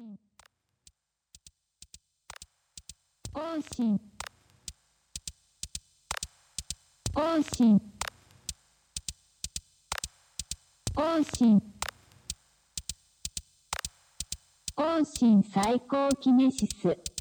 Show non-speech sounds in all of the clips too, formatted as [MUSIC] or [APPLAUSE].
信往信音信音信音信最高キネシス。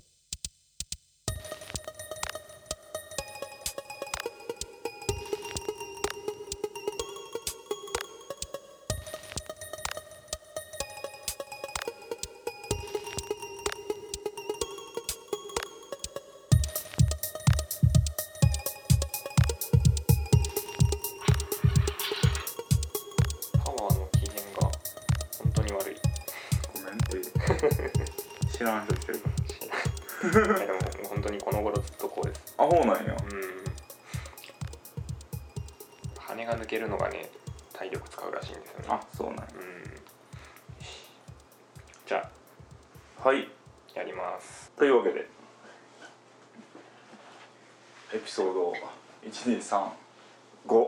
1235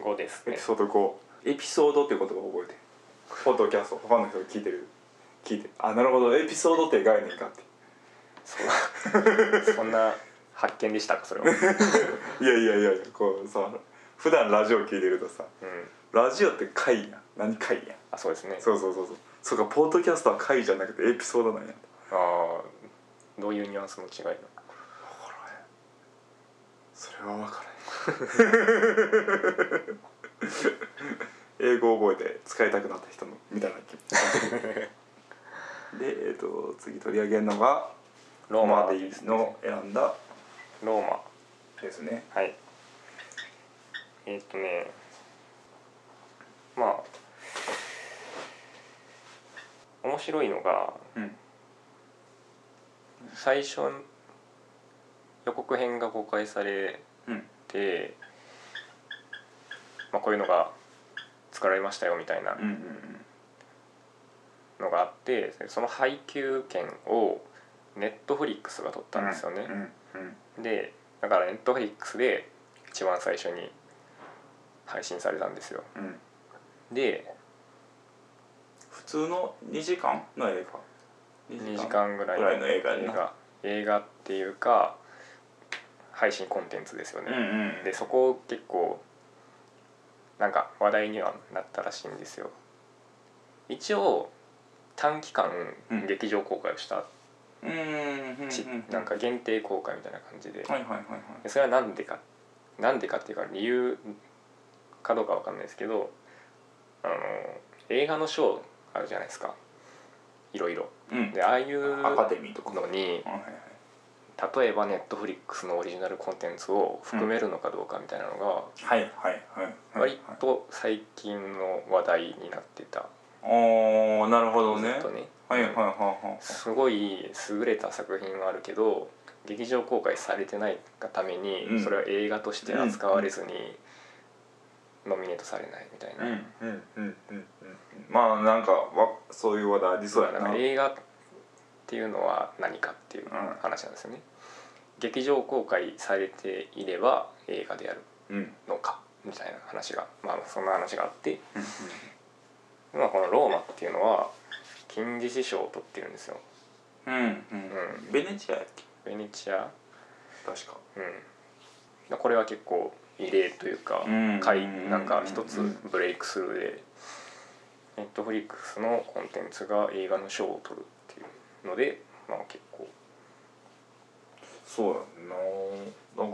5ですね。エピソード5エピソードっていう言葉を覚えてポッドキャスト。ファンの人が聞いてる？聞いてあなるほど。エピソードって概念かって。そんな [LAUGHS] そんな発見でしたか？それは。[LAUGHS] いやいやいやいやこうさ普段ラジオ聞いてるとさうん。ラジオって回やん。何回やん。あそうですね。そうそうそうそう。そうかポッドキャストは回じゃなくてエピソードなんや。ああどういうニュアンスの違いなそれは分からへん英語を覚えて使いたくなった人のみたいな気 [LAUGHS] で、えー、と次取り上げるのがローマディの選んだローマ。ですね。はい。えーっとねまあ面白いのがうん。最初予告編が公開されうん。て、まあ、こういうのが作られましたよみたいなうんうんのがあってその配給権をネットフリックスが取ったんですよね、うんうんでだからネットフリックスで一番最初に配信されたんですよ。うん。で普通の2時間の映画？2時間？ぐらいぐらいの映画やな。映画。映画っていうか配信コンテンツですよね、うんうん。でそこ結構なんか話題にはなったらしいんですよ。一応短期間うん。劇場公開をした、うんなんか限定公開みたいな感じで,、それはなんでかなんでかっていうか理由かどうかわかんないですけどあの映画の賞あるじゃないですか。いろいろ。うん。でああいうアカデミーとか。のにはいはいはい例えばネットフリックスのオリジナルコンテンツを含めるのかどうかみたいなのがはいはいはい割と最近の話題になってた。おーなるほどね。ね。はいはいはいはい。すごい優れた作品はあるけど劇場公開されてないがために、うん。それは映画として扱われずにノミネートされないみたいな,、うんうんうんうんうん。まあなんかわそういう話題ありそうやだな映画っていうのは何かっていう話なんですよね、劇場公開されていれば映画であるうん。のかみたいな話がまあそんな話があって、まあ、このローマっていうのは金獅子賞を取ってるんですよ。うんうん。うん。ベネチアやっけ？ベネチア？確か。うん。これは結構異例というかうん回なんか一つうんブレイクスルーでネットフリックスのコンテンツが映画の賞を取るっていうのでまあ結構そうやんな。だから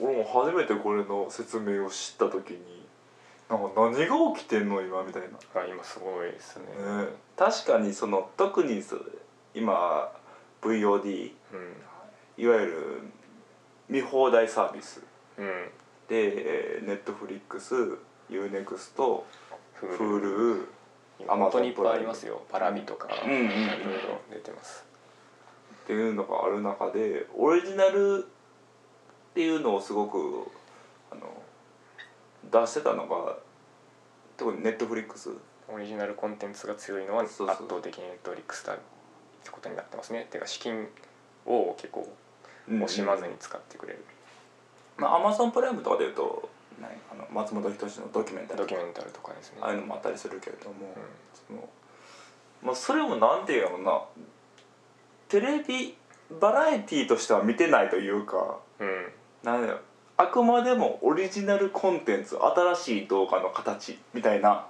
俺も初めてこれの説明を知った時になんか何が起きてんの今みたいな。あ今すごいですね。ね。確かにその特にそ今 VOD うん。いわゆる見放題サービス。うん。でネットフリックス UNEXT フール Hulu 今本当にいっぱいありますよ。パラビとかうんうんうん。いろいろ出てますっていうのがある中でオリジナルっていうのをすごくあの出してたのが特にネットフリックス。オリジナルコンテンツが強いのは圧倒的にネットフリックスだってことになってますね。てか資金を結構惜しまずに使ってくれる、まあアマゾンプライムとかでいうと何あの松本人志のドキュメンタリーとか。ドキュメンタルとかですね。ああいうのもあったりするけれども、うん。そのまあ、それもなんていうのなテレビバラエティーとしては見てないというかうん。なんだよあくまでもオリジナルコンテンツ新しい動画の形みたいな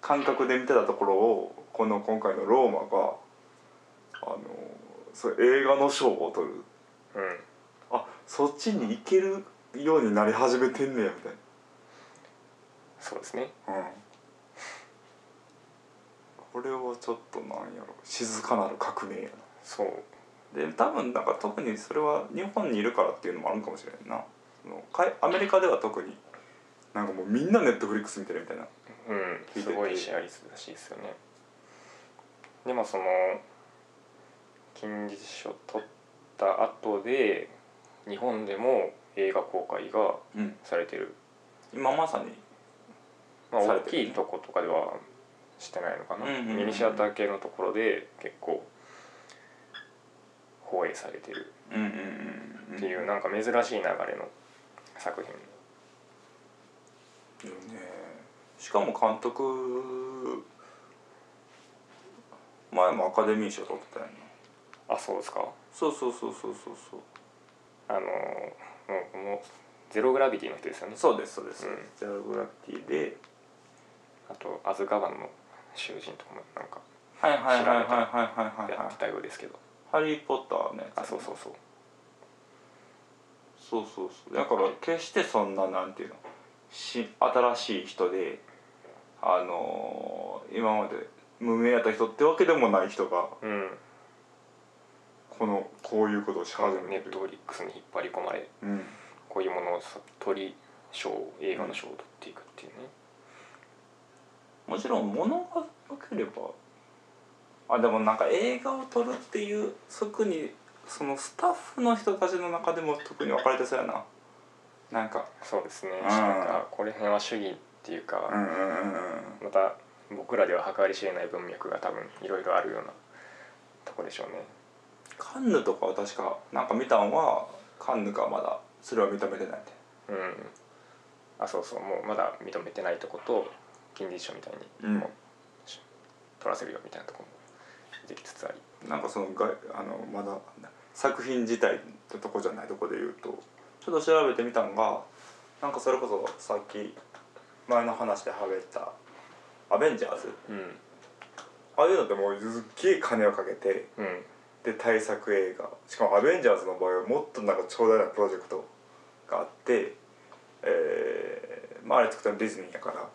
感覚で見てたところをこの今回のローマがあのそれ映画の賞を取る。うん。あそっちに行けるようになり始めてんねやみたいそうですね。な、うん、これはちょっとなんやろ静かなる革命やそう。なで多分なんか特にそれは日本にいるからっていうのもあるかもしれないな。そのかいアメリカでは特になんかもうみんなネットフリックス見てるみたいな。うんすごいシェア率らしいですよね。でもその金獅子賞取った後で日本でも映画公開がうん。されてる、今まさにまあ、大されてるね。きいとことかではしてないのかな、うんうんうん。ミニシアター系のところで結構放映されてる。うんうんうんっていうなんか珍しい流れの作品。よね。しかも監督前もアカデミー賞取ってたよなあそうですか？そうそうそうそうそうそう。あのもうこのゼログラビティの人ですよね。そうですそうです、うん。ゼログラビティで。あとアズカバンの囚人とかもなんかはいはいはいはいはいはいはいはい。やってたようですけど、ハリー・ポッターのやつあそうそうそう。そうそうそう。だから決してそんななんていうの。し新しい人であのー今まで無名やった人ってわけでもない人がうん。このこういうことをし始ネッめてる。トフリックスに引っ張り込まれうん。こういうものをさ取り賞映画の賞を取っていくっていうね、もちろん物が良ければあでもなんか映画を撮るっていう特にそのスタッフの人たちの中でも特に分かれてそうやな。なんかそうですね、うん。なんかこれ辺は主義っていうか、うんうんうんうん。また僕らでは計り知れない文脈が多分いろいろあるようなとこでしょうね。カンヌとかは確かなんか見たんはカンヌがまだそれは認めてないみうん。あそうそう。もうまだ認めてないとこと金利賞みたいにうん。もうし取らせるよみたいなとこもできつつあり。ななんかそのがあのまだ作品自体ってとこじゃないとこで言うとちょっと調べてみたんがなんかそれこそさっき前の話で喋った「アベンジャーズ。うん」ああいうのってもうすっげえ金をかけてうん。で大作映画。しかも「アベンジャーズ」の場合はもっとなんか長大なプロジェクトがあって、えーまああれ作ったのディズニーやから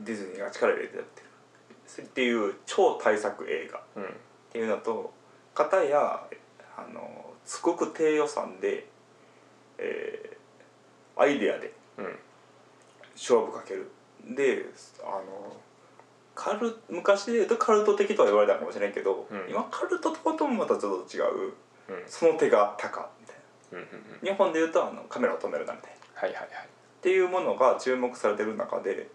ディズニーが力入れてやってるっていう超大作映画。っうん。ていうのと片やあのすごく低予算で、えーアイデアでうん。勝負かける。であのカル昔で言うとカルト的とは言われたかもしれんけど、うん。今カルトとかともまたちょっと違ううん。その手があったかみたいな。日本で言うとあのカメラを止めるなみたいな。っはいはいはい。ていうものが注目されてる中で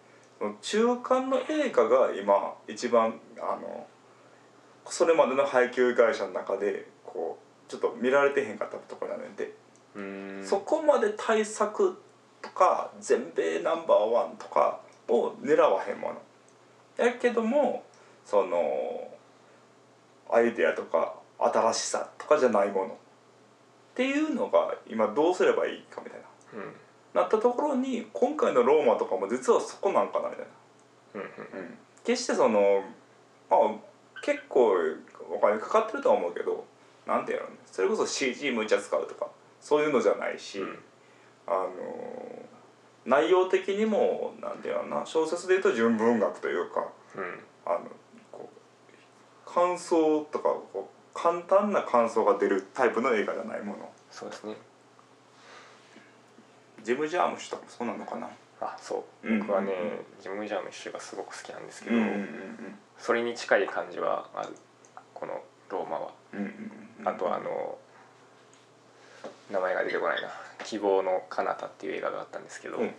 中間の映画が今一番あのそれまでの配給会社の中でこうちょっと見られてへんかったところなので、そこまで大作とか全米ナンバーワンとかを狙わへんもの。やけどもそのアイデアとか新しさとかじゃないもの。っていうのが今どうすればいいかみたいうんななったところに今回のローマとかも実はそこなんかなみたいな。うんうん決してそのまあ結構お金かかってるとは思うけどなんていうのね。それこそ CG むちゃ使うとかそういうのじゃないし、うん。あの内容的にもなんていうのかな。小説でいうと純文学というかうん。あのこう感想とかこう簡単な感想が出るタイプの映画じゃないもの。そうですねジム・ジャームシュとかもそうなのかな？あそう。うん僕はね、ジム・ジャームッシュがすごく好きなんですけど、それに近い感じはある。このローマは、あとはあの名前が出てこないな「希望の彼方っていう映画があったんですけど、うん。え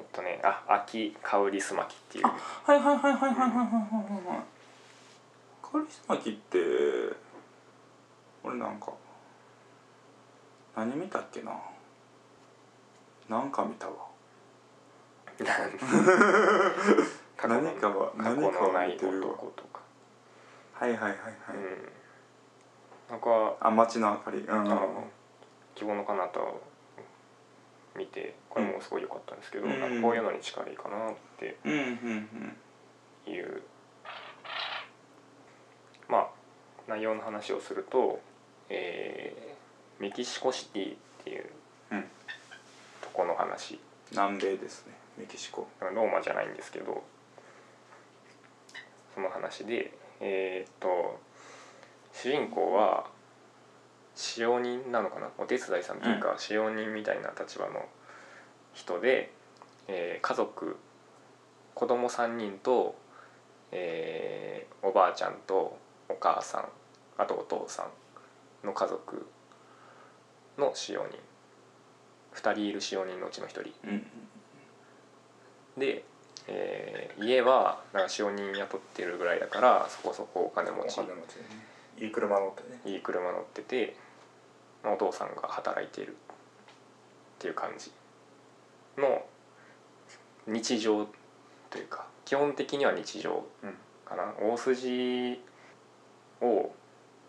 っとねあ秋香りすまきっていう。はいはいはいはいはいはいはいはいはい。カリスマキって俺なんか何見たっけな？なんか見たわ。[LAUGHS] 過去の何かとか。はいはいはいはい、うん。なんかあ街の明かり。うんあの希望の彼方を見てこれもすごい良かったんですけど、うん。なんかこういうのに近いかなってうんうんうん。いう。まあ内容の話をすると、えーメキシコシティっていううんとこの話。南米ですね。メキシコ。ローマじゃないんですけど。その話でえーっと主人公は使用人なのかな？お手伝いさんというか、使用人みたいな立場の人で、えー家族子供3人と、えーおばあちゃんとお母さんあとお父さんの家族の使用人2人いる使用人のうちの1人。うんで、えー家はなんか使用人雇ってるぐらいだからそこそこお金持ち。ね。いい車乗ってね。いい車乗っててまあお父さんが働いている。っていう感じ。の日常というか基本的には日常うん。かな大筋を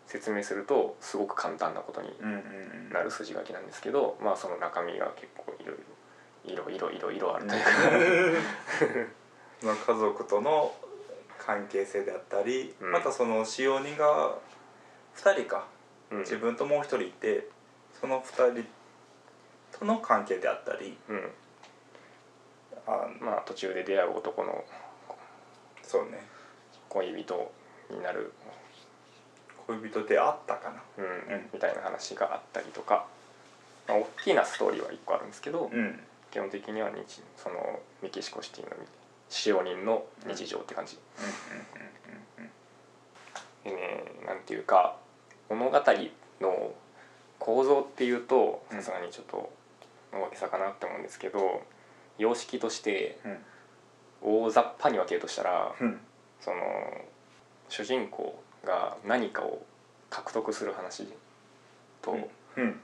説明するとすごく簡単なことになる筋書きなんですけどまあその中身が結構いろいろいろいろいろあるというか。[LAUGHS] まあ家族との関係性であったり、うん。またその使用人が2人か。うん。自分ともう一人いてその2人との関係であったりうん。あまあ途中で出会う男のそうね。恋人になる恋人であったかな。うんうんみたいな話があったりとか、まあ、大きなストーリーは1個あるんですけど、うん。基本的には日そのメキシコシティの使用人の日常って感じ、でねなんていうか物語の構造っていうとうん。さすがにちょっと大げさかなって思うんですけど様式としてうん。大雑把に分けるとしたらうん。その主人公が何かを獲得する話と,、うん。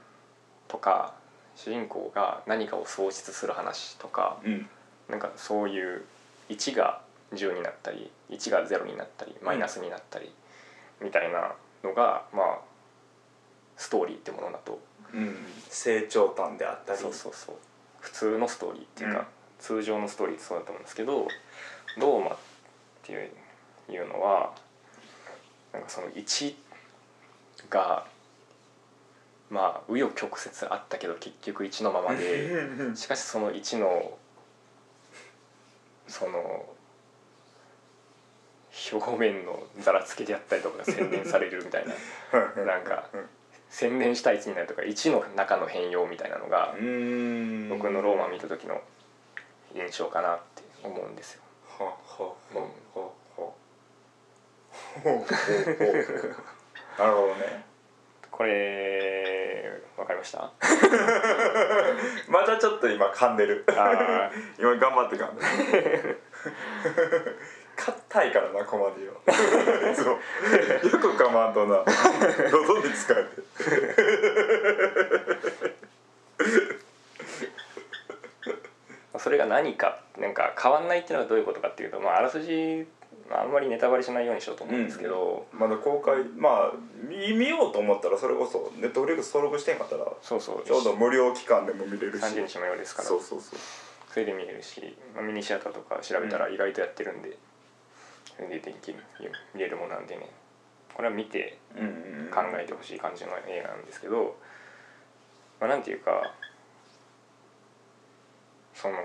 とか主人公が何かを喪失する話とかうん。なんかそういう1が10になったり1が0になったりマイナスになったりみたいなのがまあストーリーってものだと。うん。成長端であったり。そうそうそう。普通のストーリーっていうか、うん。通常のストーリーってそうだと思うんですけどローマっていうのはなんかその1がまあ紆余曲折あったけど結局1のままで [LAUGHS] しかしその1のその表面のざらつきであったりとかが洗練されるみたいな [LAUGHS] なんか洗練した1になるとか1の中の変容みたいなのがうん。僕のローマ見た時の印象かなって思うんですよ。はははははほうほうほうほうなるほどね。これわかりました？[LAUGHS] またちょっと今噛んでる。あ [LAUGHS] 今頑張って噛んでる。[LAUGHS] 硬いからなコマディはそう。よく噛まんとな。喉に使えてーそれが何かなんか変わんないっていうのはどういうことかっていうと、まあ、あらすじまああんまりネタバレしないようにしようと思うんですけど、まだ公開まあ見見ようと思ったらそれこそネットフリックス登録してんかったらそうそう。ちょうど無料期間でも見れるし。30日無料ですから。そうそうそう。それで見れるし、まあ、ミニシアターとか調べたら意外とやってるんで、それでできる見れるものなんでね。これは見てうんうんうん。考えてほしい感じの映画なんですけど、まあ、なんていうかその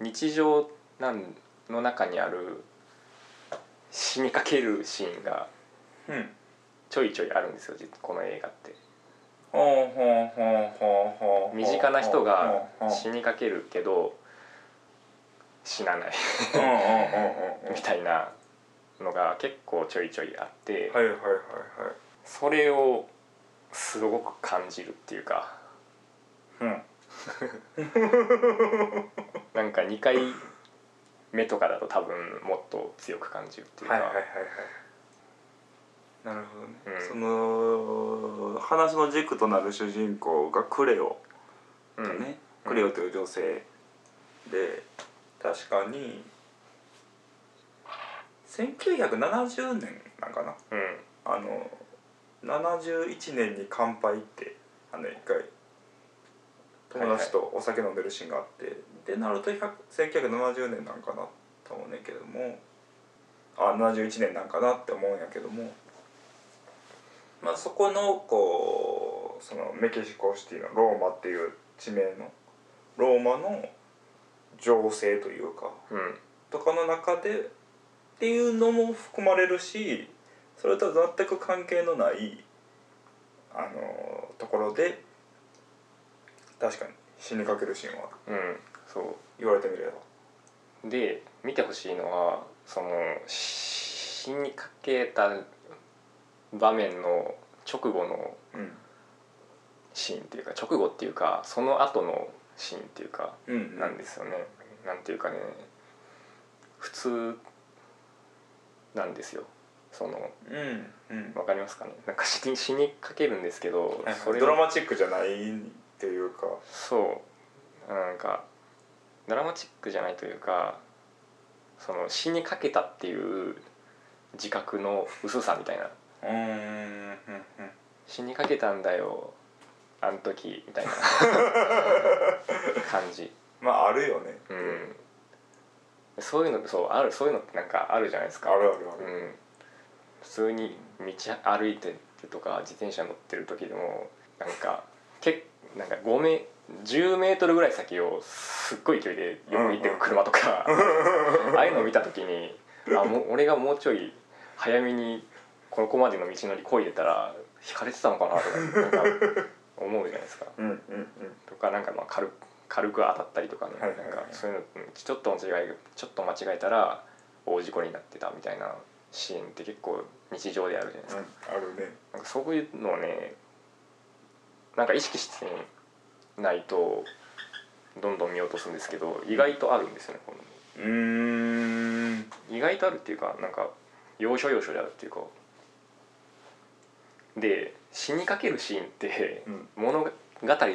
日常なんの中にある死にかけるシーンがうん。ちょいちょいあるんですよ実この映画って。ほうほうほうほうほう身近な人が死にかけるけど死なない。みたいなのが結構ちょいちょいあって。はいはいはいはい。それをすごく感じるっていうか。うん。[LAUGHS] なんか2回目とかだと多分もっと強く感じるっていうか、はいはいはいはい。なるほどね、うん。その話の軸となる主人公がクレオうんとね、うん。クレオという女性で確かに1970年なんかな。うん。あの71年に乾杯ってあの一回友達とお酒飲んでるシーンがあって、でなると100 1970年なんかなと思うねんけども。あ71年なんかなって思うんやけども。まあそこのこうそのメキシコシティのローマっていう地名のローマの情勢というかうん。とかの中でっていうのも含まれるしそれとは全く関係のないあのところで確かに死にかけるシーンはある。うんそう言われてみれば。で見てほしいのはその死にかけた場面の直後のうん。シーンっていうか直後っていうかその後のシーンっていうかうんなんですよね、なんていうかね普通なんですよ。そのうんうん。わかりますかね？なんか死に死にかけるんですけどそれをドラマチックじゃないっていうか。そう。なんかドラマチックじゃないというかその死にかけたっていう自覚の薄さみたいな。うーん。死にかけたんだよあん時みたいな。[LAUGHS] 感じ。まああるよね。うん。そういうのそうあるそういうのってなんかあるじゃないですか。あるあるある。うん、普通に道歩いてるとか自転車乗ってる時でもなんかけなんか5メ10メートルぐらい先をすっごい勢いで横切ってる車とか、ああいうのを見た時にあもう俺がもうちょい早めにここまでの道のり漕いでたら引かれてたのかなとかなんか思うじゃないですか。うんうんうん。とかなんかまあ軽く軽く当たったりとかね、はいはいはい。なんかそういうのうんちょっと間違えちょっと間違えたら大事故になってたみたいなシーンって結構日常であるじゃないですか,、あるね。なんかそういうのをねなんか意識してないとどんどん見落とすんですけど意外とあるんですよねこの。うーん。意外とあるっていうかなんか要所要所であるっていうか。で死にかけるシーンってうん。物語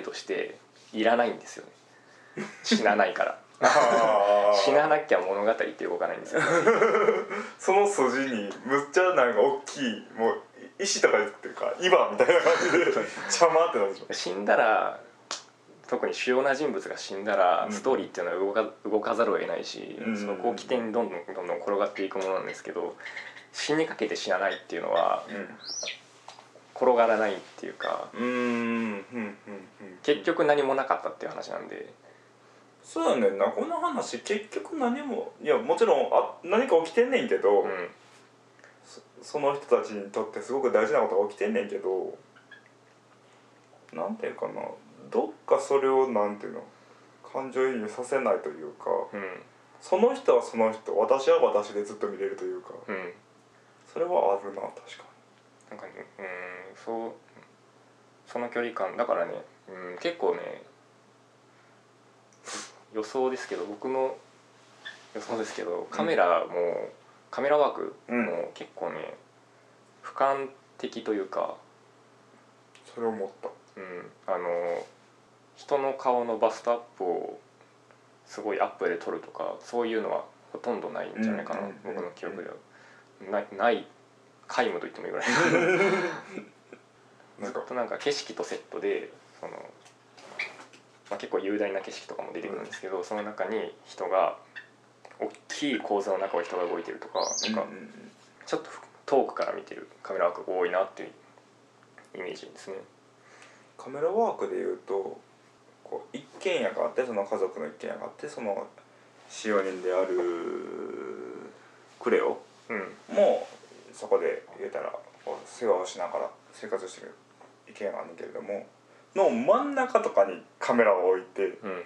としていらないんですよね。死なないから。[LAUGHS] あー。死ななきゃ物語って動かないんですよ。[LAUGHS] その筋にむっちゃなんか大きいもう石とかっていうか岩みたいな感じで [LAUGHS] 邪魔ってなるでしょ。死んだら特に主要な人物が死んだら、うん。ストーリーっていうのは動か動かざるを得ないし、うん。そこを起点にどんどんどんどん転がっていくものなんですけど死にかけて死なないっていうのは転がらないっていうかうんうんうんうん。うん結局何もなかったっていう話なんで。そうやね。んなこの話結局何もいやもちろんあ何か起きてんねんけど、うん。そその人たちにとってすごく大事なことが起きてんねんけどなんていうかなどっかそれをなんていうの感情移入させないというかうん。その人はその人私は私でずっと見れるというかうん。それはあるな確かなんかねうんそうその距離感だからね、うん、結構ね予想ですけど僕の予想ですけどカメラも、カメラワークも結構ね俯瞰的というか、にそれを思った。うん、あの人の顔のバストアップをすごいアップで撮るとかそういうのはほとんどないんじゃないかな、僕の記憶では。ないない皆無と言ってもいいぐらいなんかずっとなんか景色とセットでその、まあ、結構雄大な景色とかも出てくるんですけど、その中に人が大きい構図の中を人が動いてるとかなんかちょっと遠くから見てるカメラワークが多いなっていうイメージですね。カメラワークでいうとこう一軒家があってその家族の一軒家があってその使用人であるクレオうん。もそこで言うたら世話をしながら生活してる一軒家があるんだけれどもの真ん中とかにカメラを置いてうん。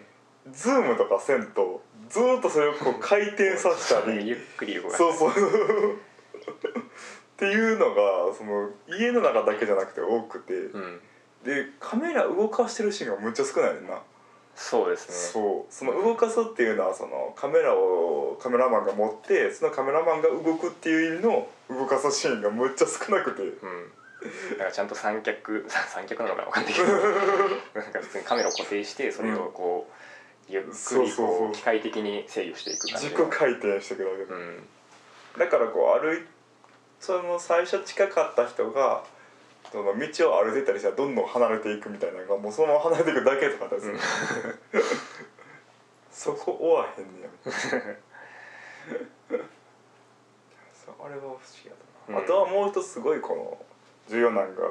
ズームとかせんとずーっとそれをこう回転させたり [LAUGHS] ゆっくり動かす。そうそう。[LAUGHS] っていうのがその家の中だけじゃなくて多くて、うんでカメラ動かしてるシーンがむっちゃ少ないねんな、そうですね。そう。その動かすっていうのはそのカメラをカメラマンが持ってそのカメラマンが動くっていう意味の動かすシーンがむっちゃ少なくて。うん。だからちゃんと三脚 [LAUGHS] 三脚なのかわかんないけど。[LAUGHS] なんか普通にカメラを固定してそれをこうゆっくりこう機械的に制御していく感じ軸回転してくるわけでうん。だからこう歩いその最初近かった人がその道を歩いてたりしたらどんどん離れていくみたいなのがもうそのまま離れていくだけとかだったりする、そこ追わへんねや。[LAUGHS] あれは不思議やな、うんあとはもう一つすごいこの重要なんが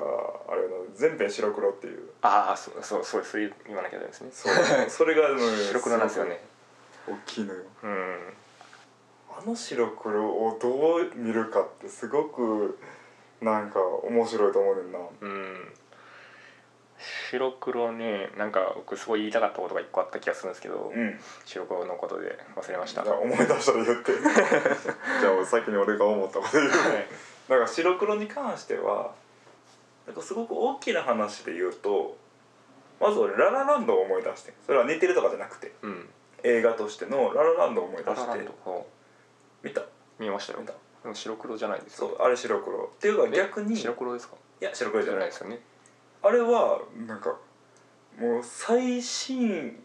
あれの全編白黒っていう。ああそうそうそうそういう言わなきゃダメですね。そうそれが白黒なんですよね。大きいのよ。うん。あの白黒をどう見るかってすごくなんか面白いと思うねんな。うん。白黒ねなんか僕すごい言いたかったことが一個あった気がするんですけど、うん。白黒のことで忘れました。じゃあ思い出したら言って。[LAUGHS] じゃあ先に俺が思ったこと言う。はい。なんか白黒に関してはなんかすごく大きな話で言うとまず俺ララランドを思い出してそれは似てるとかじゃなくてうん。映画としてのララランドを思い出して。見た？う見ましたよ。見た？でも白黒じゃないですよそうあれ白黒。っていうかえ逆にい白黒ですか？や白黒じじゃないですよね。あれはなんかもう最新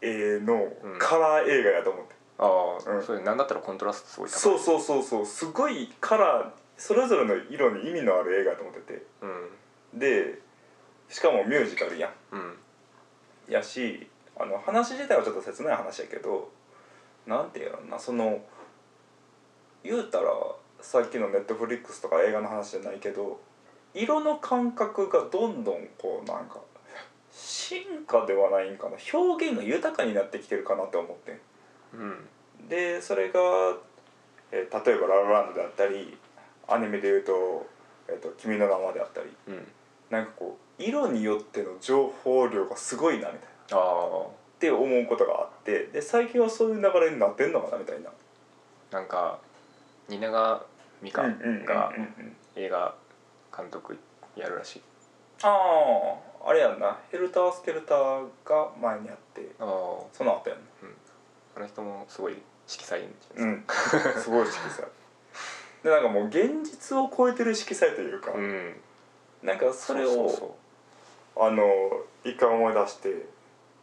鋭のカラー映画やと思って、ああ、うん。それなんだったらコントラストすごい高い。そうそうそうそうすごいカラーそれぞれの色に意味のある映画やと思ってて。うん。でしかもミュージカルやん。うん。やしあの話自体はちょっと切ない話やけどなんていうのなその言うたらさっきのネットフリックスとか映画の話じゃないけど色の感覚がどんどんこうなんか進化ではないんかな。表現が豊かになってきてるかなって思ってん。うん。でそれが、えー例えば「ララランド」であったりアニメで言うと「えー、と君の名は」であったりうん。なんかこう色によっての情報量がすごいなみたいな。って思うことがあってで最近はそういう流れになってんのかなみたいな。なんか蜷川美香がうんうんうんうん。映画監督やるらしい。あああれやんな「ヘルタースケルター」が前にあってああその後やんな。あの人もすごい色彩うん。[LAUGHS] すごい色彩。でなんかもう現実を超えてる色彩というか、うん。なんかそれをあの一回思い出して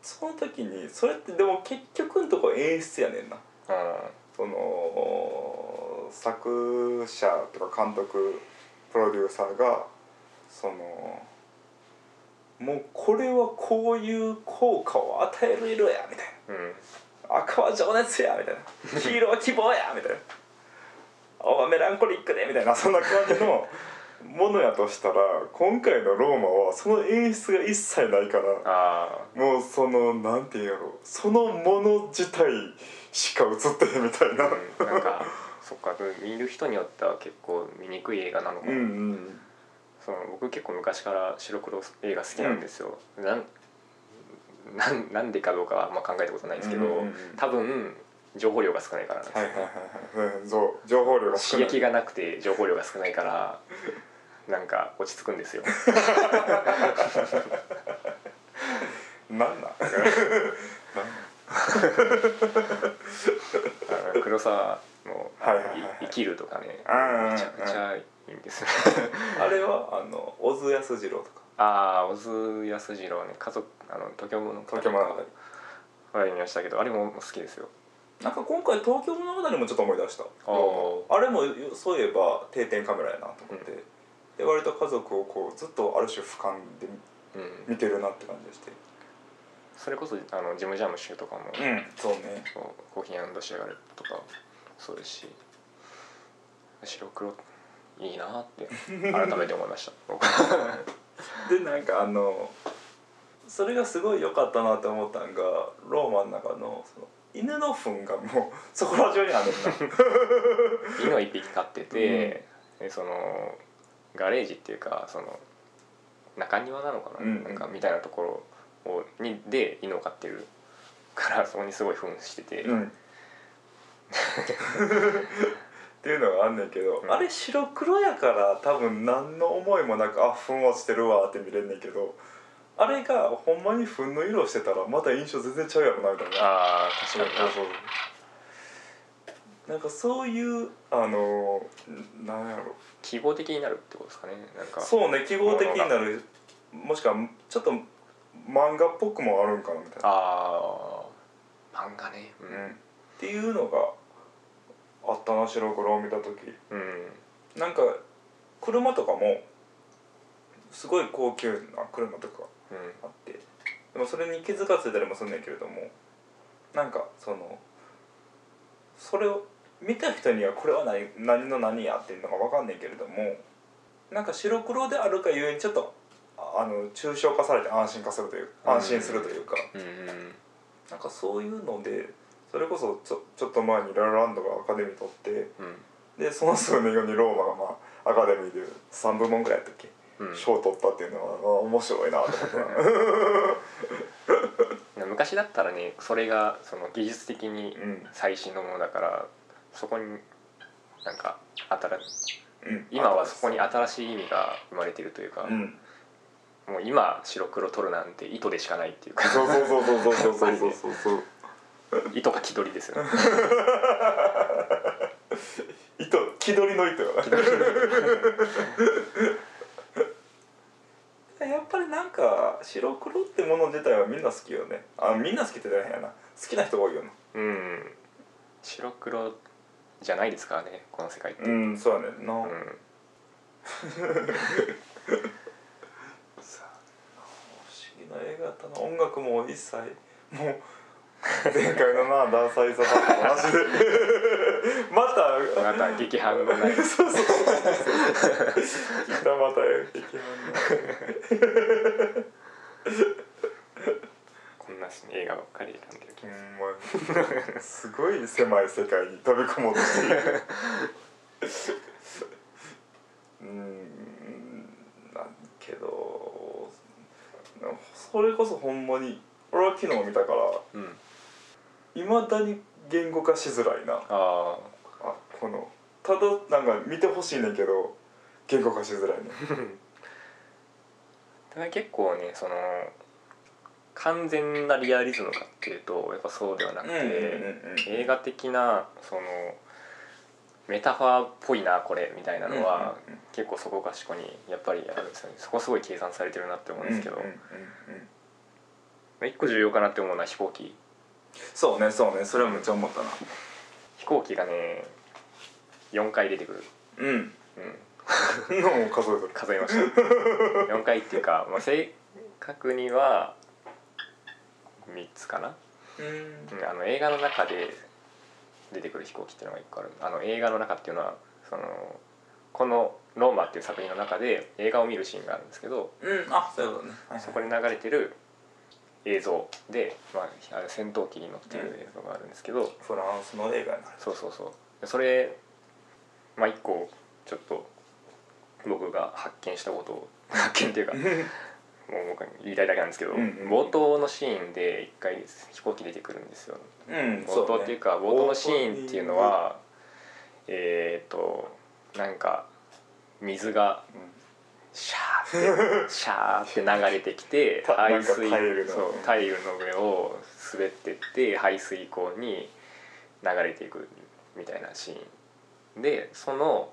その時にそれってでも結局のところ演出やねんな。その作者とか監督プロデューサーがそのもうこれはこういう効果を与える色やみたいうんうん。な赤は情熱やみたいな。[LAUGHS] 黄色は希望やみたいな。青はメランコリックでみたいなそんな感じの [LAUGHS] ものやとしたら今回のローマはその演出が一切ないからあもうそのなんていうんやろそのもの自体しか映ってへんみたいな。あ、うん、なんかそっか見る人によっては結構見にくい映画なのかな、うんうん。その僕結構昔から白黒映画好きなんですよ、なんなんなんでかどうかはあんま考えたことないんですけど、うんうんうん。多分情報量が少ないからなんですよ、はいはいはいそう情報量が少ない。刺激がなくて情報量が少ないからなんか落ち着くんですよ。[LAUGHS] なんな [LAUGHS] 黒沢のはいはいはい。い生きる」とかね。うんめちゃくちゃいいんです。よあれはあの小津安二郎とか。ああ小津安二郎ね。家族あの東京物語。東京物語。はい見ましたけどあれも好きですよ。なんか今回東京物語もちょっと思い出した。ー。あれもそういえば定点カメラやなと思って、で割と家族をこうずっとある種俯瞰でうん。見てるなって感じがして。それこそあのジム・ジャムシュとかも、うんそうね。コーヒーシェガレットとかそうですし。白黒いいなって改めて思いました。僕。[LAUGHS] でなんかあのそれがすごい良かったなって思ったんがローマの中のその犬の糞がもう [LAUGHS] そこら中にあるんだ。[LAUGHS] 犬を一匹飼ってて、でそのガレージっていうかその中庭なのかな,、うん。なんかみたいなところをにで犬を飼ってるからそこにすごい糞してて、うんっていうのがあんねんけど、うん。あれ白黒やから多分何の思いもなくあ糞落ちてるわって見れんねんけどあれがほんまに糞の色してたらまた印象全然ちゃうやろなみたいな。ああ確かに。なそうなんかそういうあのなんやろ。記号的になるってことですかね。なんか。そうね記号的になる。もしくはちょっと漫画っぽくもあるんかなみたいな、ああ漫画ね。ううんん、っていうのがあったな白黒を見た時。うん。なんか車とかもすごい高級な車とかうん。あって。でもそれに気づかせたりもすんねんけれどもなんかそのそれを見た人にはこれは何何の何やっていうのが分かんねんけれどもなんか白黒であるかゆえにちょっとああの抽象化されて安心化するという安心するというか、うんうん。なんかそういうのでそれこそちょちょっと前にララランドがアカデミー取ってうん。でその数年後にローマがまあアカデミーで3部門ぐらいやったっけ？うん。賞、を取ったっていうのはあ面白いなと思った。[LAUGHS] な昔だったらねそれがその技術的にうん。最新のものだからそこになんか新うん。今はそこに新しい意味が生まれてるというか、うん。もう今白黒撮るなんて意図でしかないっていうか。そうそうそうそうそうそうそうそう [LAUGHS] そう意図が気取りですよね。[LAUGHS] 糸気取りの糸よ。なやっぱりなんか白黒ってもの自体はみんな好きよね。あみんな好きって大変やな。好きな人多いよなうん。白黒じゃないですからねこの世界って、うんそうやねんな、うん。[LAUGHS] さあ不思議な映画やったな。音楽も一切もう前回のなダンサイザーと同じでまたまた激反のない。そうそう。そうそう北また劇団こんなし映画ばっかり選んでる気がすほんすごい狭い世界に飛び込もうとしている。うん。なんけど。それこそほんまに俺は昨日見たからうん。いまだに言語化しづらいな。あああこのただなんか見てほしいねんけど言語化しづらいね。だから結構ねその完全なリアリズムかっていうとやっぱそうではなくて、映画的なそのメタファーっぽいなこれみたいなのは、結構そこかしこにやっぱりあるんですよね。そこすごい計算されてるなって思うんですけど、一個重要かなって思うのは飛行機そうねそうね。それはめっちゃ思ったな。飛行機がね4回出てくる、うん。うん、[LAUGHS] のを数えてる。数えました。[LAUGHS] 4回っていうか、まあ、正確には3つかな、うん。うんあの映画の中で出てくる飛行機っていうのが1個ある。あの映画の中っていうのはそのこの「ローマ」っていう作品の中で映画を見るシーンがあるんですけどうん。あそういうことね。はいはい。そこに流れてる映像で、まあ、あれ戦闘機に乗ってる映像があるんですけど、フランスの映画になる。そうそうそう。でそれまあ一個ちょっと僕が発見したことを発見っていうか [LAUGHS] もう僕は言いたいだけなんですけど、うんうん冒頭のシーンで一回飛行機出てくるんですよ。うん冒頭っていうか冒頭のシーンっていうのはえっ、となんか水がシャーって [LAUGHS] シャーって流れてきてた排水タイルの。そうタイルの上を滑ってって排水溝に流れていくみたいなシーン。でその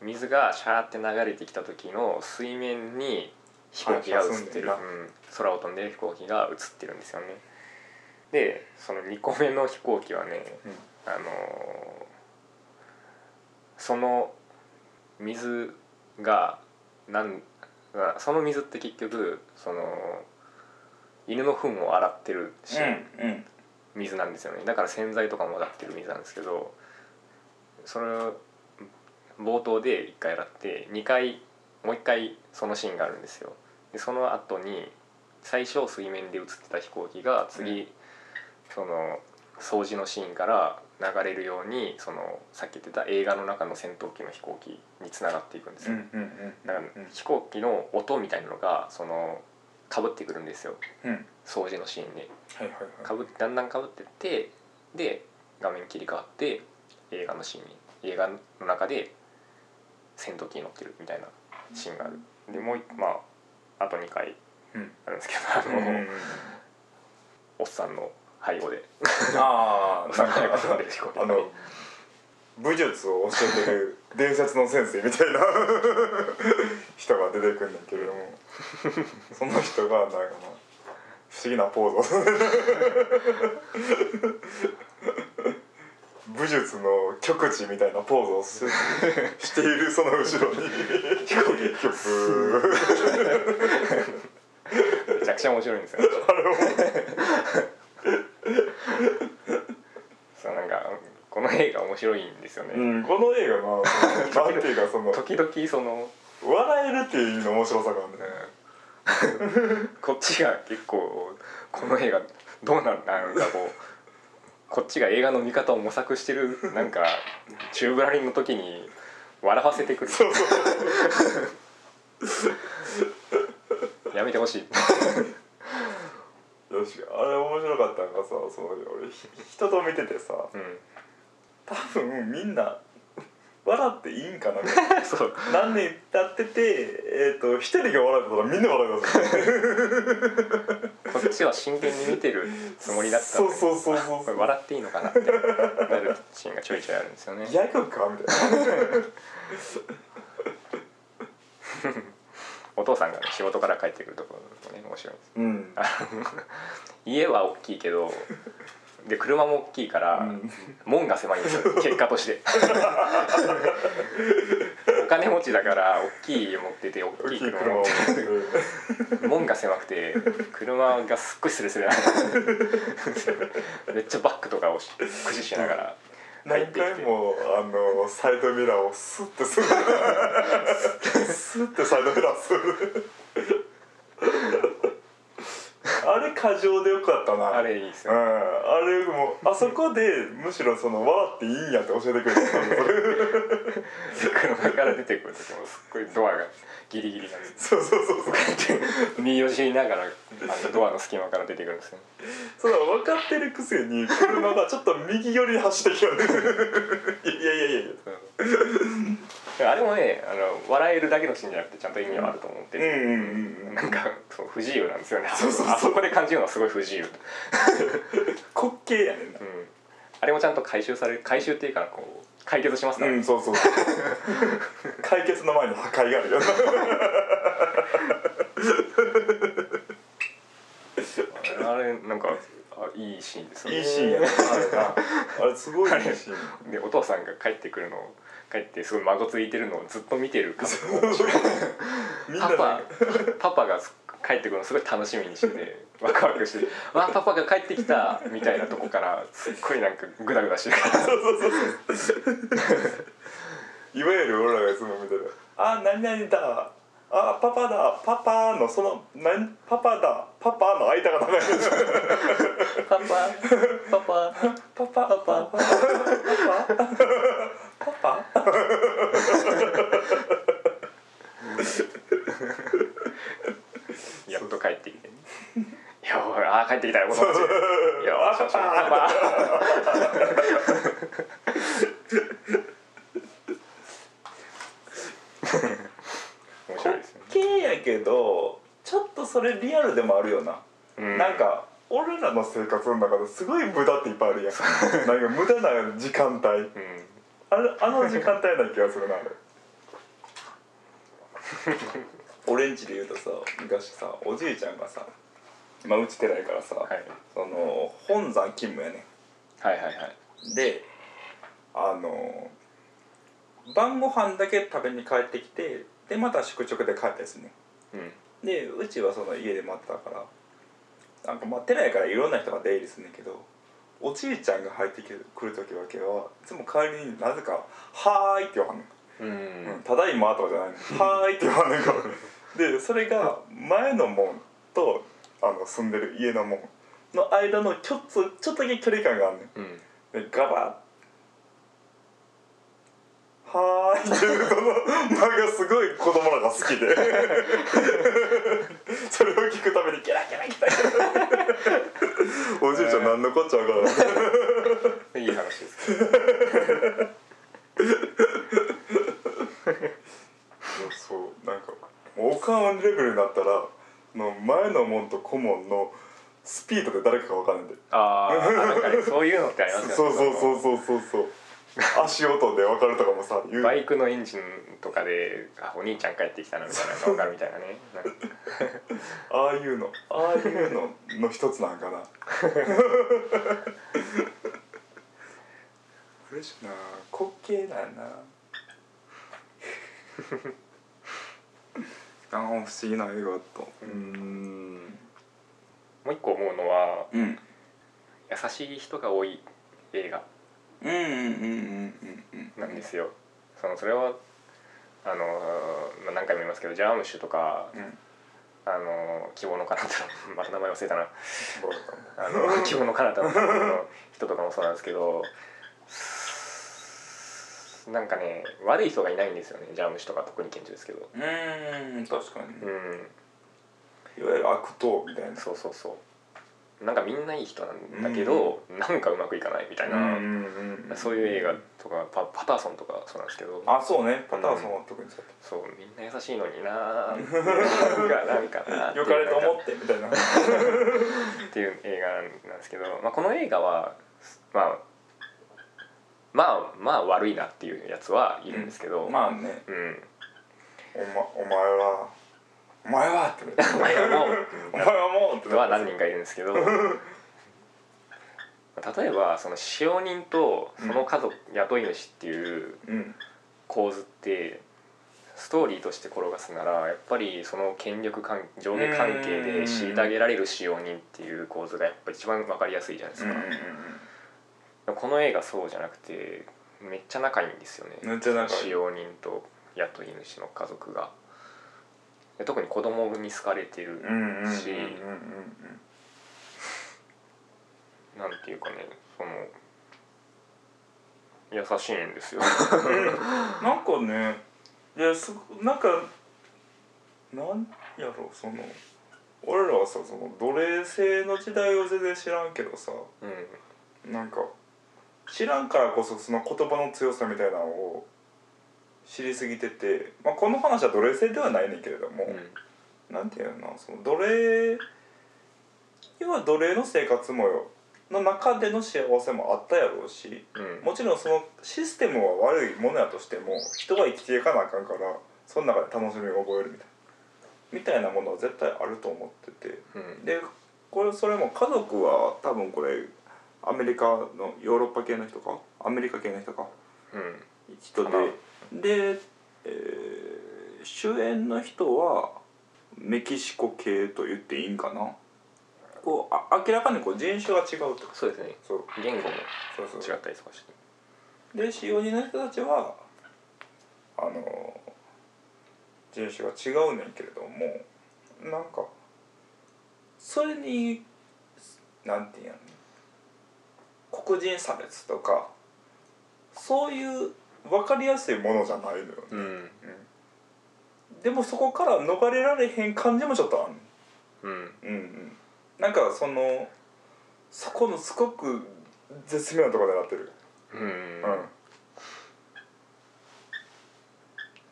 水がシャーって流れてきた時の水面に飛行機が映ってる、うん、空を飛んでる飛行機が映ってるんですよね。でその2個目の飛行機はねうん。あのーその水がなんその水って結局その犬の糞を洗ってるし、うんうん。水なんですよね。だから洗剤とかも洗ってる水なんですけどそれを冒頭で1回洗って2回もう1回そのシーンがあるんですよ。でその後に最初水面で映ってた飛行機が次、うん。その掃除のシーンから流れるようにそのさっき言ってた映画の中の戦闘機の飛行機につながっていくんですよ、飛行機の音みたいなのがそのかぶってくるんですよ。うん。うん掃除のシーンではいはいはい。かぶだんだんかぶってってで画面切り替わって映画のシーンに。映画の中で戦闘機に乗ってるみたいなシーンがある。でもう一まああと2回うん。あるんですけどあの、うん。おっさんの背後で。あおあ [LAUGHS] あの武術を教えてる [LAUGHS] 伝説の先生みたいな [LAUGHS] 人が出てくるんだけれどもその人がなんかまあ不思議なポーズを武武術の極致みたいなポーズをししているその後ろに。飛行機めちゃくちゃ面白いんですよ [LAUGHS] そうなんかこの映画面白いんですよね、うん。この映画な [LAUGHS] なんていうかその時々その、笑えるっていう意味の面白さがあるね。う [LAUGHS] んこっちが結構この映画どうなんなんかこうこっちが映画の見方を模索してるなんか宙ぶらりんの時に笑わせてくる。そうそう。やめてほしいよしあれ面白かったのがさその俺ひ人と見ててさうん多分みんな笑っていいんかな [LAUGHS] そう。何年経っててえっ、と一人が笑ってたらみんな笑いだ。こっちは真剣に見てるつもりだったのにそうそうそうそう。笑っていいのかなってなるシーンがちょいちょいあるんですよね。[LAUGHS] ギャグかみたいな [LAUGHS] お父さんが仕事から帰ってくるところもね面白いです。うん。[LAUGHS] 家は大きいけど [LAUGHS] で車も大きいから、うん。門が狭いんですよ [LAUGHS] 結果として。お金持ちだから大きい家持ってて大大きい車持ってるて門が狭くて車がすっごいスレスレなめっちゃバックとかをし駆使しながら何回もあのサイドミラーをスッてする。[LAUGHS] スッてサイドミラーするあれ過剰でよかったな。あれいいですうん、よ、あれもうあそこでむしろその笑っていいんやって教えてくれた車から出てくる時もすっごいドアがギリギリなんですそうそうそうそう。身を知りながらあのドアの隙間から出てくるんですよ。そうだ分かってるくせに車がちょっと右寄りに走ってきよる [LAUGHS] いやいやいやいやあれもねあの笑えるだけのシーンじゃなくてちゃんと意味はあると思ってなんかそう不自由なんですよね。そうそうあそこで感じるのはすごい不自由、うん、滑稽やねんな。あれもちゃんと回収される回収っていうかこう解決しますから、うんそうそう解決の前に破壊があるよ。な [LAUGHS] あれなんかあいいシーンですよね。いいシーンやなあれな。あれすごいいいシーン。でお父さんが帰ってくるのを帰ってすごい孫ついてるのをずっと見てる家族もみんなパパでパパが帰ってくるのすごい楽しみにしててワクワクして「わパパが帰ってきた」みたいなとこからすっごいなんかグダグダしてる。から [LAUGHS] いわゆる俺らがいつも見てる「あ何々だ。あパパだ。パパのその何パパだ。パパの間が長い。パ。パパパパ [LAUGHS] パパ。パパ。パパ？[LAUGHS] [LAUGHS] やっと帰ってきて「いやあー帰ってきたよ子供たち」いやあパパパパ面白いですよね。系やけどちょっとそれリアルでもあるよな、うん。なんか俺らの生活の中ですごい無駄っていっぱいあるやん。なんか無駄な時間帯。うんあの時間帯な気がするなあれ。俺んちで言うとさ昔さおじいちゃんがさまあうち寺やからさ、はい。その本山勤務やねはいはいはい。であの晩ご飯だけ食べに帰ってきてでまた宿直で帰ったりするねうん。でうちはその家で待ってたからなんかまあ寺やからいろんな人が出入りするんだけどおじいちゃんが入ってくる時だけはいつも帰りになぜか「はーい」って言わはんねんうん。うんただいま」とかじゃないの「はーい」って言わはんねんからでそれが前の門とあの住んでる家の門の間のちょっとちょっとだけ距離感があんねんうん。でガバッはーいっていうこの間がすごい子供らが好きで [LAUGHS] それを聞くためにキラキラキラキラおじいちゃん何のこっちゃわからんいい話です。ねそうなんかもうおかんレベルになったらの前の門と顧問のスピードで誰かが分かんないんで。ああそういうのってありますよね。そうそうそうそうそうそう [LAUGHS] 足音で分かるとかもさ言う。バイクのエンジンとかであお兄ちゃん帰ってきたなみたいなのが分かるみたいなね。ああいうの。ああいうのの一つなんかな。あるしな。滑稽だよな。[LAUGHS] ああ不思議な映画だった。うん。もう一個思うのはうん。優しい人が多い映画うんうんうんうんうんうん。なんですよ、そのそれはあの、まあ、何回も言いますけどジャームッシュとかうん。あの希望の彼方の [LAUGHS] また名前忘れたな。あの [LAUGHS] 希望の彼方の人とかもそうなんですけどなんかね悪い人がいないんですよねジャームッシュとか特に顕著ですけど。うーん確かに。うん。いわゆる悪党みたいな。そうそうそうなんかみんないい人なんだけど、なんかうまくいかないみたいな、うんそういう映画とかパパターソンとかそうなんですけど。あそうね。パターソンは特にそうそうみんな優しいのにな [LAUGHS] なんかなんかなよかれと思ってみたいな。[LAUGHS] っていう映画なんですけど、まあ、この映画はまあまあまあ悪いなっていうやつはいるんですけど、まあね。うん。お,、ま、お前はお前はってお前はもう。お前はもうって人は何人かいるんですけど。例えばその使用人とその家族、雇い主っていううん構図ってストーリーとして転がすならやっぱりその権力関上下関係で虐げられる使用人っていう構図がやっぱ一番分かりやすいじゃないですか、この映画そうじゃなくてめっちゃ仲いいんですよね。使用人と雇い主の家族が。で特に子供に好かれてるしなんていうかねその優しいんですよ。[LAUGHS] なんかねいやすなんかなんやろその俺らはさその奴隷制の時代を全然知らんけどさうん。なんか知らんからこそその言葉の強さみたいなのを知りすぎてて、まあ、この話は奴隷制ではないねんけれども、なんていうのその奴隷要は奴隷の生活模様の中での幸せもあったやろうしうん。もちろんそのシステムは悪いものやとしても人は生きていかなあかんからその中で楽しみを覚えるみたいなみたいなものは絶対あると思ってて。うん。でこれそれも家族は多分これアメリカのヨーロッパ系の人か？アメリカ系の人か？うん。人でで、えー主演の人はメキシコ系と言っていいんかな？こうあ明らかにこう人種が違うとそうですね。そう。言語もそうそう。違ったりとかして。で使用人の人たちはあの人種が違うねんけれどもなんかそれになんていうんやろ黒人差別とかそういう分かりやすいものじゃないのよね、うん。でもそこから逃れられへん感じもちょっとあるうん。うんうん。なんかそのそこのすごく絶妙なところでなってる。うん。うん。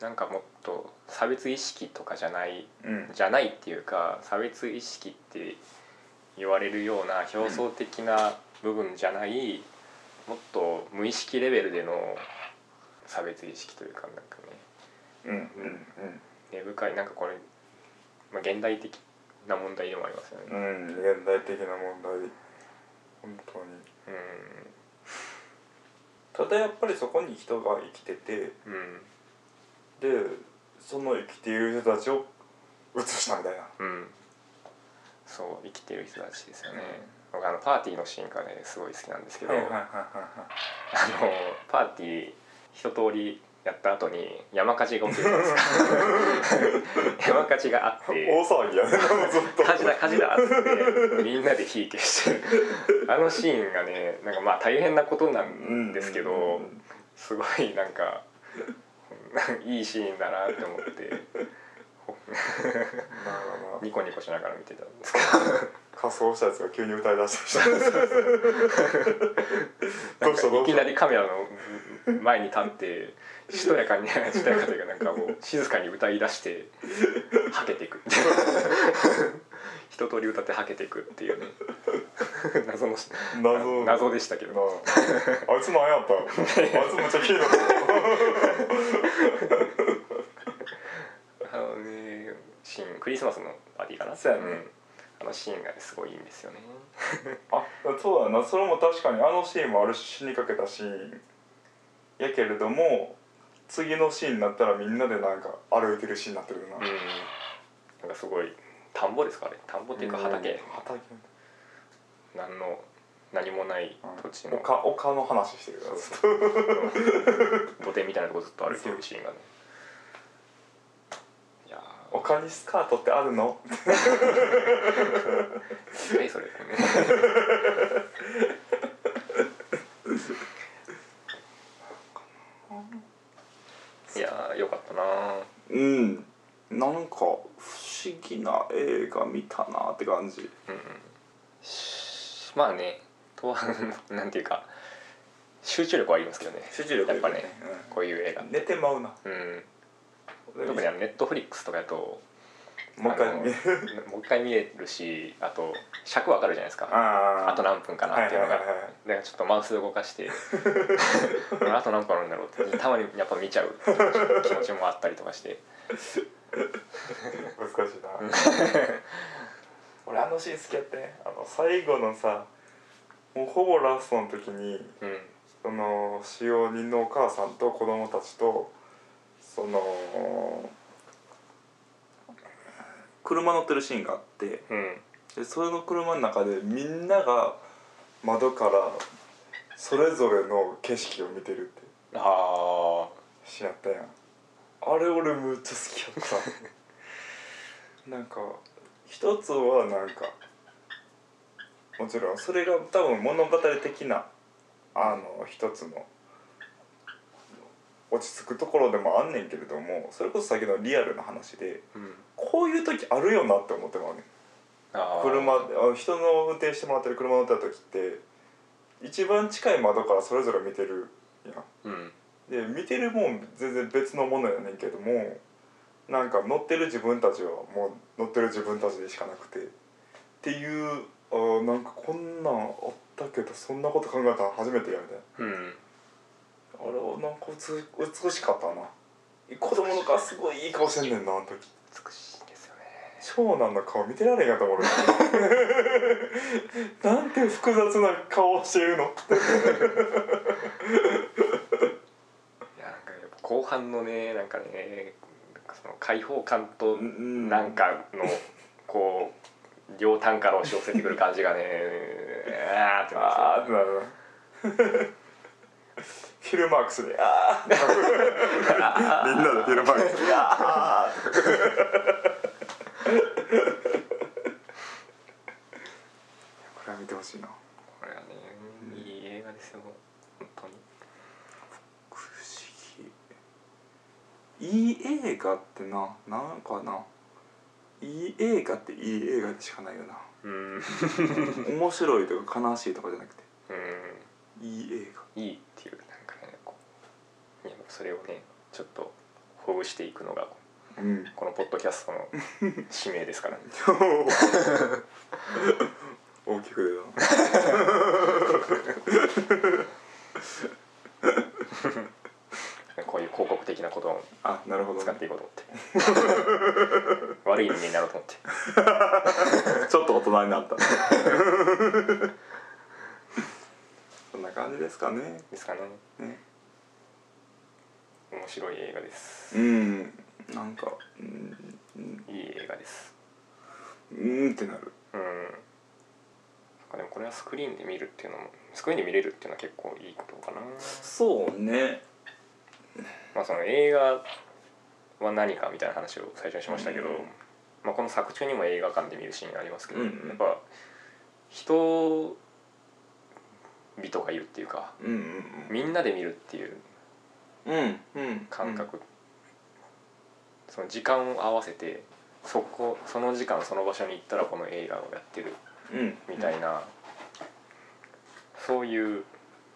なんかもっと差別意識とかじゃないうん。じゃないっていうか差別意識って言われるような表層的な部分じゃない、もっと無意識レベルでの差別意識というかなんかね。うんうんうん。根深いなんかこれ、まあ、現代的な問題でもありますよね。うん現代的な問題。本当に。うん。ただやっぱりそこに人が生きててうん。でその生きている人たちを映したみたいな。うん。そう生きてる人たちですよね。僕あのパーティーのシーンがねすごい好きなんですけど、はいはいはいはい。あのパーティー一通りやった後に山火事が起きるじゃないですか？[LAUGHS] 山火事があって大騒ぎやね [LAUGHS] ずっと。火事だ火事だってみんなで火消して。あのシーンがねなんかまあ大変なことなんですけどすごいなんか [LAUGHS] いいシーンだなって思ってまあまあまニコニコしながら見てたんですけあ仮装したやつが急に歌い出した。ど [LAUGHS] どうした？どいきなりカメラの前に立ってしとやかにしとやかというかなんかもう静かに歌い出してはけていく。[LAUGHS] 一通り歌ってはけていくっていうね。[LAUGHS] 謎の謎。謎でしたけど。なああいつ何やったあいつめっちゃ綺あのねシーンクリスマスのパーティーかな？そうやね。ん。あのシーンがすごいいいんですよね。あそうだな。それも確かにあのシーンもあるし死にかけたシーンやけれども次のシーンになったらみんなでなんか歩いてるシーンになってるな、うん。なんかすごい田んぼですかあれ？田んぼっていうか畑、うん畑。何の何もない土地の。丘丘の話してるから [LAUGHS] 土手みたいなとこずっと歩いてるシーンがね。いやー丘にスカートってあるの？何それ？[LAUGHS] いやーよかったな。うん。なんか不思議な映画見たなって感じ。まあねとはなんていうか集中力はありますけどね。集中力やっぱね、うこういう映画。ん、寝てまうな。うん特にあのネットフリックスとかやともう一回見る？[LAUGHS] もう一回見れるしあと尺わかるじゃないですか。あと何分かなっていうのが、はいはいだからちょっとマウス動かして [LAUGHS] あと何分あるんだろうってたまにやっぱ見ちゃう気持ちもあったりとかして。難しいな。[LAUGHS] 俺あのシーン好きやってねあの最後のさもうほぼラストの時にうん。その使用人のお母さんと子供たちとその車乗ってるシーンがあってうん。でそれの車の中でみんなが窓からそれぞれの景色を見てるってあシーンやったやん。あれ俺むっちゃ好きやった。[LAUGHS] なんか一つはなんかもちろんそれが多分物語的なあの一つの落ち着くところでもあんねんけれどもそれこそ先のリアルな話でーうん。こういう時あるよなって思ってまうね車あ人の運転してもらってる車乗った時って一番近い窓からそれぞれ見てるやん。うん。で見てるもん全然別のものやねんけどもなんか乗ってる自分たちはもう乗ってる自分たちでしかなくて。っていうあーなんかこんなんあったけどそんなこと考えたの初めてやみたいうんなんか美美しかったな。子供の顔すごいいい顔してんねんなあの時美しいですよね。長男の顔見てられんやと思うなんて複雑な顔してるの。いやなんかやっぱ後半のねなんかねその開放感とんなんかのこう両端から押し寄せてくる感じがねああーってなるなフィルマークスで。みんなでルマークス。でこれは見てほしいな [LAUGHS] これはねいい映画ですよ本当に。不思議。いい映画ってななんかな。いい映画っていい映画でしかないよな。うん。面白いとか悲しいとかじゃなくて。うん。いい映画。いいっていうそれをねちょっとほぐしていくのがうん。このポッドキャストの使命ですからね。[LAUGHS] 大きく出た。[LAUGHS] こういう広告的なことをあなるほど、使っていこうと思って。[LAUGHS] 悪い人間になろうと思って。ちょっと大人になった。そんな感じですかね。ですかね。ね面白い映画です。うん。なんかうん。うんいい映画です。うんってなる。うん。なんかでもこれはスクリーンで見るっていうのもスクリーンで見れるっていうのは結構いいことかな。そうね。まあその映画は何かみたいな話を最初にしましたけど、うん。まあ、この作中にも映画館で見るシーンありますけど、うんうん。やっぱ人々がいるっていうかうんうんみんなで見るっていううんうん感覚、その時間を合わせてそこその時間その場所に行ったらこの映画をやってるうんみたいな、そういう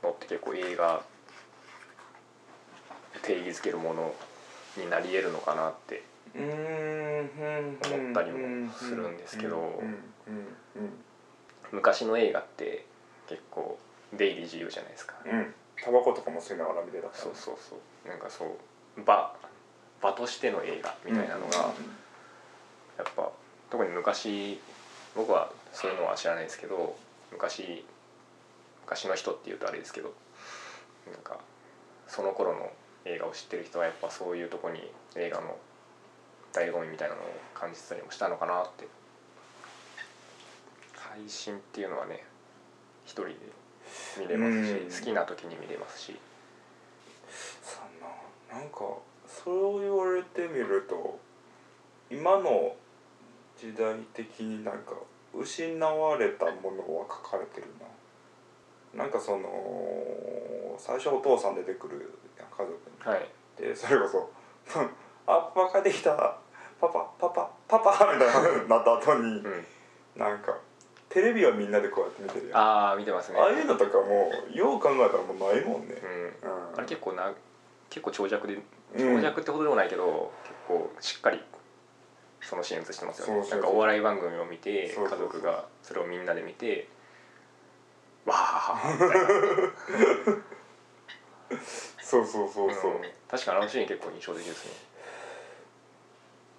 のって結構映画定義づけるものになり得るのかなって思ったりもするんですけど昔の映画って結構出入り自由じゃないですか、うんうんタバコとかも吸いながら見てたそうそうそう。なんかそう場場としての映画みたいなのが、やっぱ特に昔僕はそういうのは知らないですけど昔昔の人っていうとあれですけどなんかその頃の映画を知ってる人はやっぱそういうとこに映画の醍醐味みたいなのを感じてたりもしたのかなって。配信っていうのはね一人で見れますしうん。好きな時に見れますし。さあななんかそれを言われてみると今の時代的になんか失われたものは書かれてるな。なんかその最初お父さん出てくる家族に。はい。でそれこそ「[LAUGHS] あパパ帰ってきたパパパパパパ」みたいな [LAUGHS] なった後にうん。なんかテレビはみんなでこうやって見てるやん。あああ見てますね。あいうのとかもよう考えたらもうないもんね。うん。うん。あれ結構な結構長尺でうん。長尺ってほどでもないけど、結構しっかりそのシーン映してますよね。そうそうそう。なんかお笑い番組を見てそうそうそう。家族がそれをみんなで見て [LAUGHS] わーみたいな。そうそうそうそう、ん。確かにあのシーン結構印象的です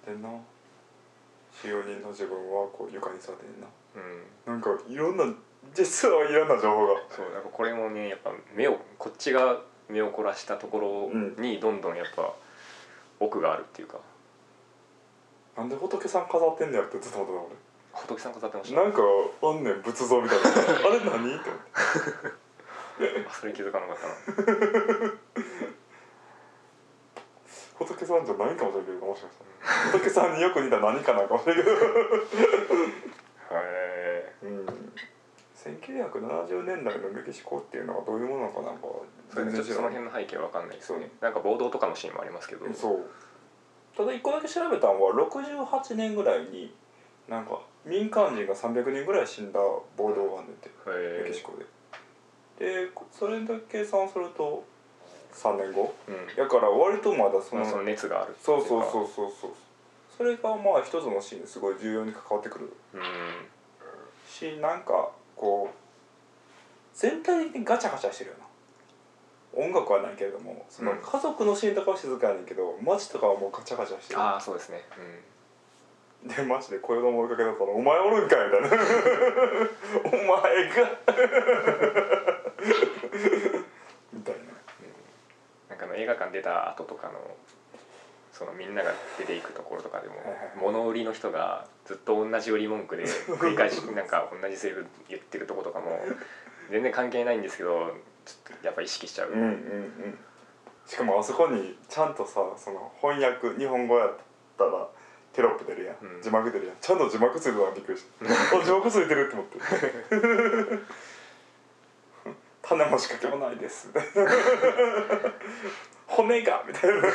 ね。でな使用人の自分はこう床に座ってんなうん。なんかいろんな実はいろんな情報が。そうやっぱこれもねやっぱ目をこっちが目を凝らしたところにどんどんやっぱ奥があるっていうか。なんで仏さん飾ってんねやってずっと思って仏さん飾ってました。た俺なんかあんねん仏像みたいな。あれ何？って思って。あ [LAUGHS] それ気づかなかったな。仏さんじゃないかもしれんけどもしかしたら。仏さんによく似た何かなんかもしれんけどへうん。1970年代のメキシコっていうのはどういうものなのかなん。かその辺の背景は分かんないですね。そなんか暴動とかのシーンもありますけど。そう。ただ一個だけ調べたのは68年ぐらいになんか民間人が300人ぐらい死んだ暴動が出て。へえメキシコで。でそれだけ計算すると3年後。うん。やから割とまだそのまあその熱があるそうそううそうそうそうそれがまあ一つのシーンですごい重要に関わってくる。うんしなんかこう全体的にガチャガチャしてるよな。音楽はないけれどもそのうん。家族のシーンとかは静かやねんけど街とかはもうガチャガチャしてる。ああそうですね。でマジで小子も追いかけだったら「お前おるんかい」みたいな「[LAUGHS] お前が」[LAUGHS] みたいな。なんかあの映画館出た後とかのそのみんなが出ていくところとかでも物売りの人がずっと同じ売り文句で [LAUGHS] 繰り返しなんか同じセリフ言ってるとことかも全然関係ないんですけどちょっとやっぱ意識しちゃう、うんうんうん。しかもあそこにちゃんとさその翻訳日本語やったらテロップ出るやん、うん。字幕出るやん。ちゃんと字幕ついてたのびっくりした。[LAUGHS] あ字幕ついてるって思って。[LAUGHS] 種も仕掛けもないです骨がみたいな。なん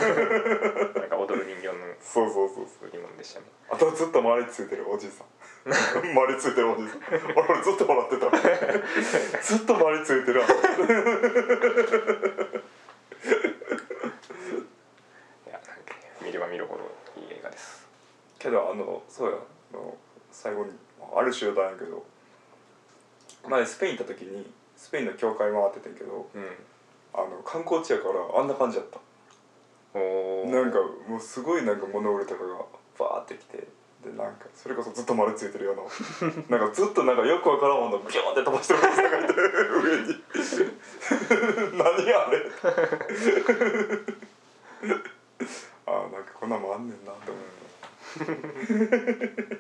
か踊る人形の。そうそうそうそう。売り物でしたねあとずっと周りついてるおじいさん。[LAUGHS] 周りついてるおじいさん。俺俺ずっと笑ってた。[LAUGHS] ずっと周りついてるあ [LAUGHS] いやなんか見れば見るほどいい映画です。けどあのそうやあの最後にある集団やけど前スペイン行った時にスペインの教会回っててんけどうんあの観光地やからあんな感じやった。なんかもうすごいなんか物売りとかがバーってきてでなんかそれこそずっと丸ついてるような [LAUGHS] なんかずっとなんかよくわからんものビョーンって飛ばしてるおじがいて上に。[LAUGHS] 何あれ？[LAUGHS] あーなんかこんなんもあんねんなって思って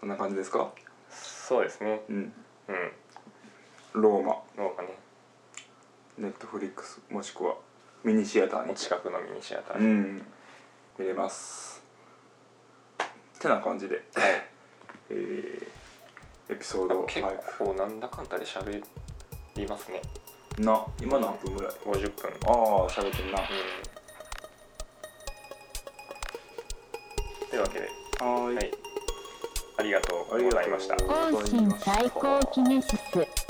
そんな感じですか？そうですね。うん。うんローマ。なんかね。ネットフリックスもしくはミニシアターおに近くのミニシアターに、うん。見れます。てな感じで、えーエピソード結5構なんだかんだで喋りますね。な今何分ぐらい？50分。ああ喋ってんな。はうん。というわけで。ーい。はい。ありがとうありがとうございました。更新最高キネシス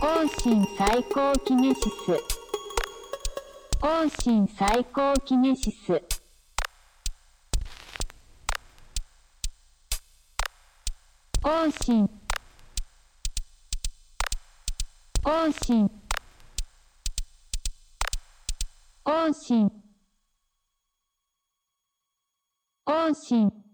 更新最高キネシス。更新最高キネシス。更新更新更新更新